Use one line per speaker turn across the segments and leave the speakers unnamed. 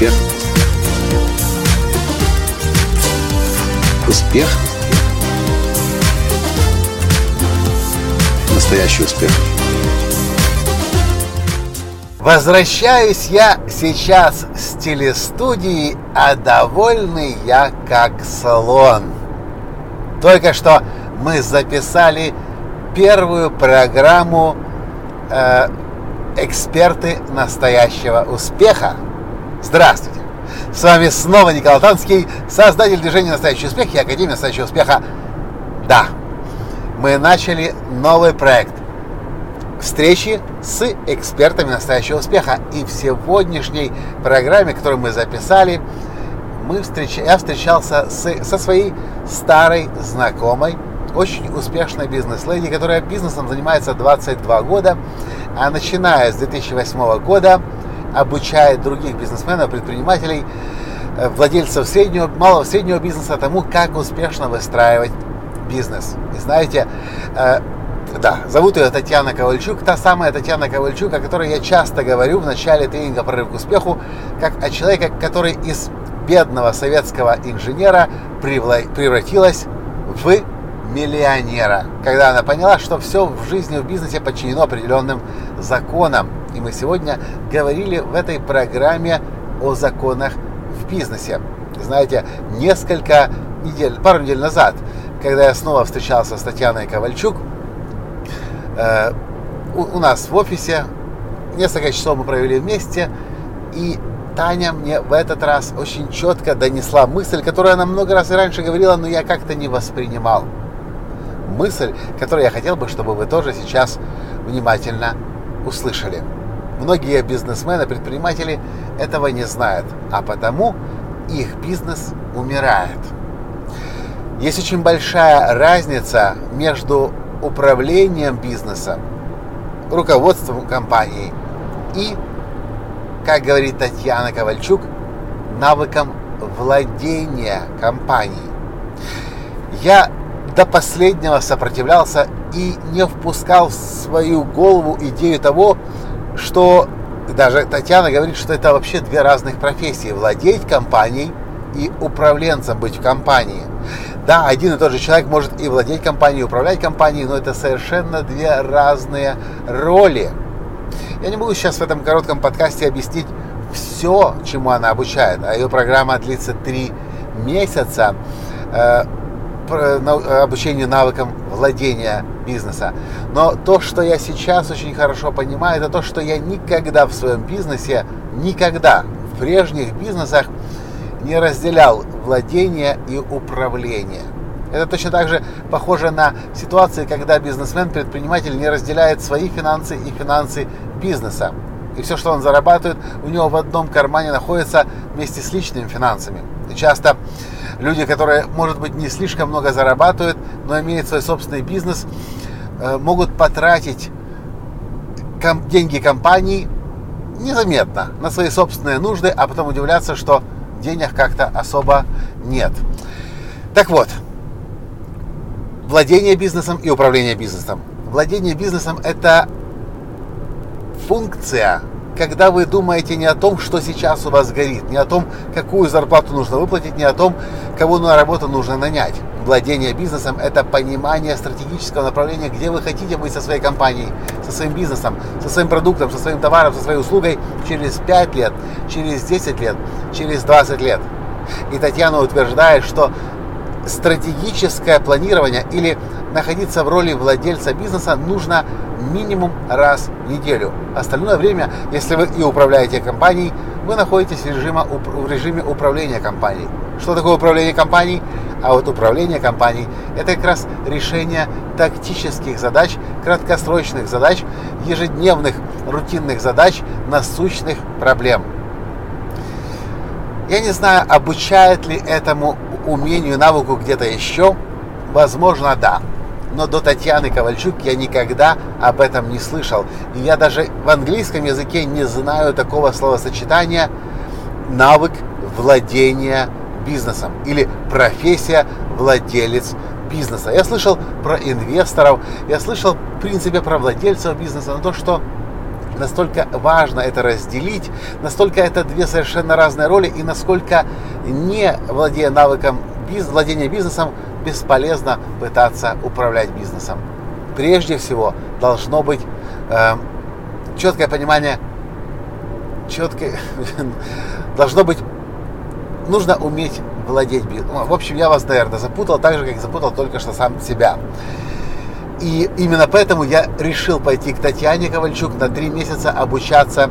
Успех. Успех. Настоящий успех.
Возвращаюсь я сейчас с телестудии, а довольный я как слон. Только что мы записали первую программу э, «Эксперты настоящего успеха». Здравствуйте! С вами снова Николай Танский, создатель движения «Настоящий успех» и Академия «Настоящего успеха». Да, мы начали новый проект встречи с экспертами настоящего успеха. И в сегодняшней программе, которую мы записали, мы встреч... я встречался с... со своей старой знакомой, очень успешной бизнес-леди, которая бизнесом занимается 22 года, а начиная с 2008 года обучает других бизнесменов, предпринимателей, э, владельцев среднего, малого среднего бизнеса тому, как успешно выстраивать бизнес. И знаете, э, да, зовут ее Татьяна Ковальчук, та самая Татьяна Ковальчук, о которой я часто говорю в начале тренинга «Прорыв к успеху», как о человеке, который из бедного советского инженера превратилась в миллионера, когда она поняла, что все в жизни, в бизнесе подчинено определенным законам. Мы сегодня говорили в этой программе о законах в бизнесе. Знаете, несколько недель, пару недель назад, когда я снова встречался с Татьяной Ковальчук, э, у, у нас в офисе несколько часов мы провели вместе, и Таня мне в этот раз очень четко донесла мысль, которую она много раз и раньше говорила, но я как-то не воспринимал мысль, которую я хотел бы, чтобы вы тоже сейчас внимательно услышали. Многие бизнесмены, предприниматели этого не знают, а потому их бизнес умирает. Есть очень большая разница между управлением бизнесом, руководством компании и, как говорит Татьяна Ковальчук, навыком владения компанией. Я до последнего сопротивлялся и не впускал в свою голову идею того, что даже Татьяна говорит, что это вообще две разных профессии. Владеть компанией и управленцем быть в компании. Да, один и тот же человек может и владеть компанией, и управлять компанией, но это совершенно две разные роли. Я не могу сейчас в этом коротком подкасте объяснить все, чему она обучает, а ее программа длится три месяца. Э, обучению навыкам владения бизнеса. Но то, что я сейчас очень хорошо понимаю, это то, что я никогда в своем бизнесе, никогда в прежних бизнесах не разделял владение и управление. Это точно так же похоже на ситуации, когда бизнесмен, предприниматель не разделяет свои финансы и финансы бизнеса. И все, что он зарабатывает, у него в одном кармане находится вместе с личными финансами. И часто люди, которые, может быть, не слишком много зарабатывают, но имеют свой собственный бизнес, э, могут потратить деньги компании незаметно на свои собственные нужды, а потом удивляться, что денег как-то особо нет. Так вот, владение бизнесом и управление бизнесом. Владение бизнесом – это функция когда вы думаете не о том, что сейчас у вас горит, не о том, какую зарплату нужно выплатить, не о том, кого на работу нужно нанять. Владение бизнесом – это понимание стратегического направления, где вы хотите быть со своей компанией, со своим бизнесом, со своим продуктом, со своим товаром, со своей услугой через 5 лет, через 10 лет, через 20 лет. И Татьяна утверждает, что стратегическое планирование или находиться в роли владельца бизнеса нужно минимум раз в неделю. Остальное время, если вы и управляете компанией, вы находитесь в, режиме, в режиме управления компанией. Что такое управление компанией? А вот управление компанией – это как раз решение тактических задач, краткосрочных задач, ежедневных рутинных задач, насущных проблем. Я не знаю, обучает ли этому умению, навыку где-то еще. Возможно, да но до Татьяны Ковальчук я никогда об этом не слышал. И я даже в английском языке не знаю такого словосочетания навык владения бизнесом или профессия владелец бизнеса. Я слышал про инвесторов, я слышал в принципе про владельцев бизнеса, но то, что настолько важно это разделить, настолько это две совершенно разные роли и насколько не владея навыком владения бизнесом, бесполезно пытаться управлять бизнесом. Прежде всего должно быть э, четкое понимание, четкое, должно быть, нужно уметь владеть бизнесом. В общем, я вас, наверное, запутал так же, как запутал только что сам себя. И именно поэтому я решил пойти к Татьяне Ковальчук на три месяца обучаться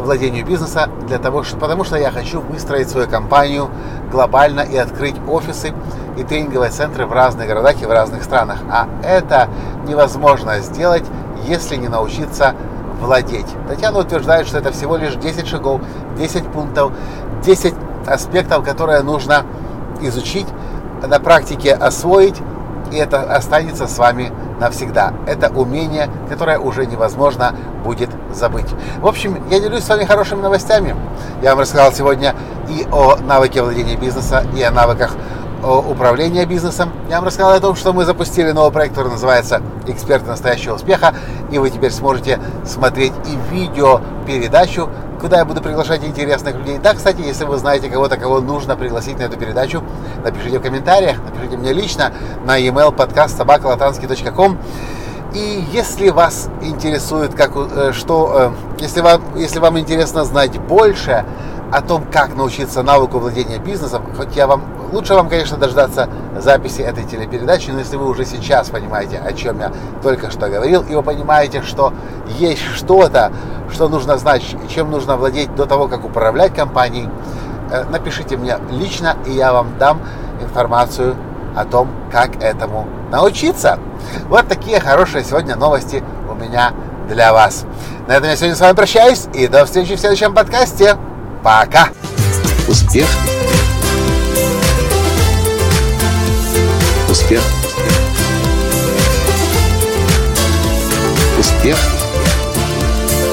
владению бизнеса, для того, что, потому что я хочу выстроить свою компанию глобально и открыть офисы и тренинговые центры в разных городах и в разных странах. А это невозможно сделать, если не научиться владеть. Татьяна утверждает, что это всего лишь 10 шагов, 10 пунктов, 10 аспектов, которые нужно изучить, на практике освоить, и это останется с вами навсегда. Это умение, которое уже невозможно будет забыть. В общем, я делюсь с вами хорошими новостями. Я вам рассказал сегодня и о навыке владения бизнеса, и о навыках управления бизнесом. Я вам рассказал о том, что мы запустили новый проект, который называется «Эксперты настоящего успеха», и вы теперь сможете смотреть и видео передачу, куда я буду приглашать интересных людей. Да, кстати, если вы знаете кого-то, кого нужно пригласить на эту передачу, напишите в комментариях, напишите мне лично на e-mail подкаст. И если вас интересует, как, э, что, э, если вам, если вам интересно знать больше о том, как научиться навыку владения бизнесом, хоть я вам лучше вам, конечно, дождаться записи этой телепередачи, но если вы уже сейчас понимаете, о чем я только что говорил, и вы понимаете, что есть что-то, что нужно знать, чем нужно владеть до того, как управлять компанией, э, напишите мне лично, и я вам дам информацию о том, как этому научиться. Вот такие хорошие сегодня новости у меня для вас. На этом я сегодня с вами прощаюсь и до встречи в следующем подкасте. Пока!
Успех! Успех! Успех!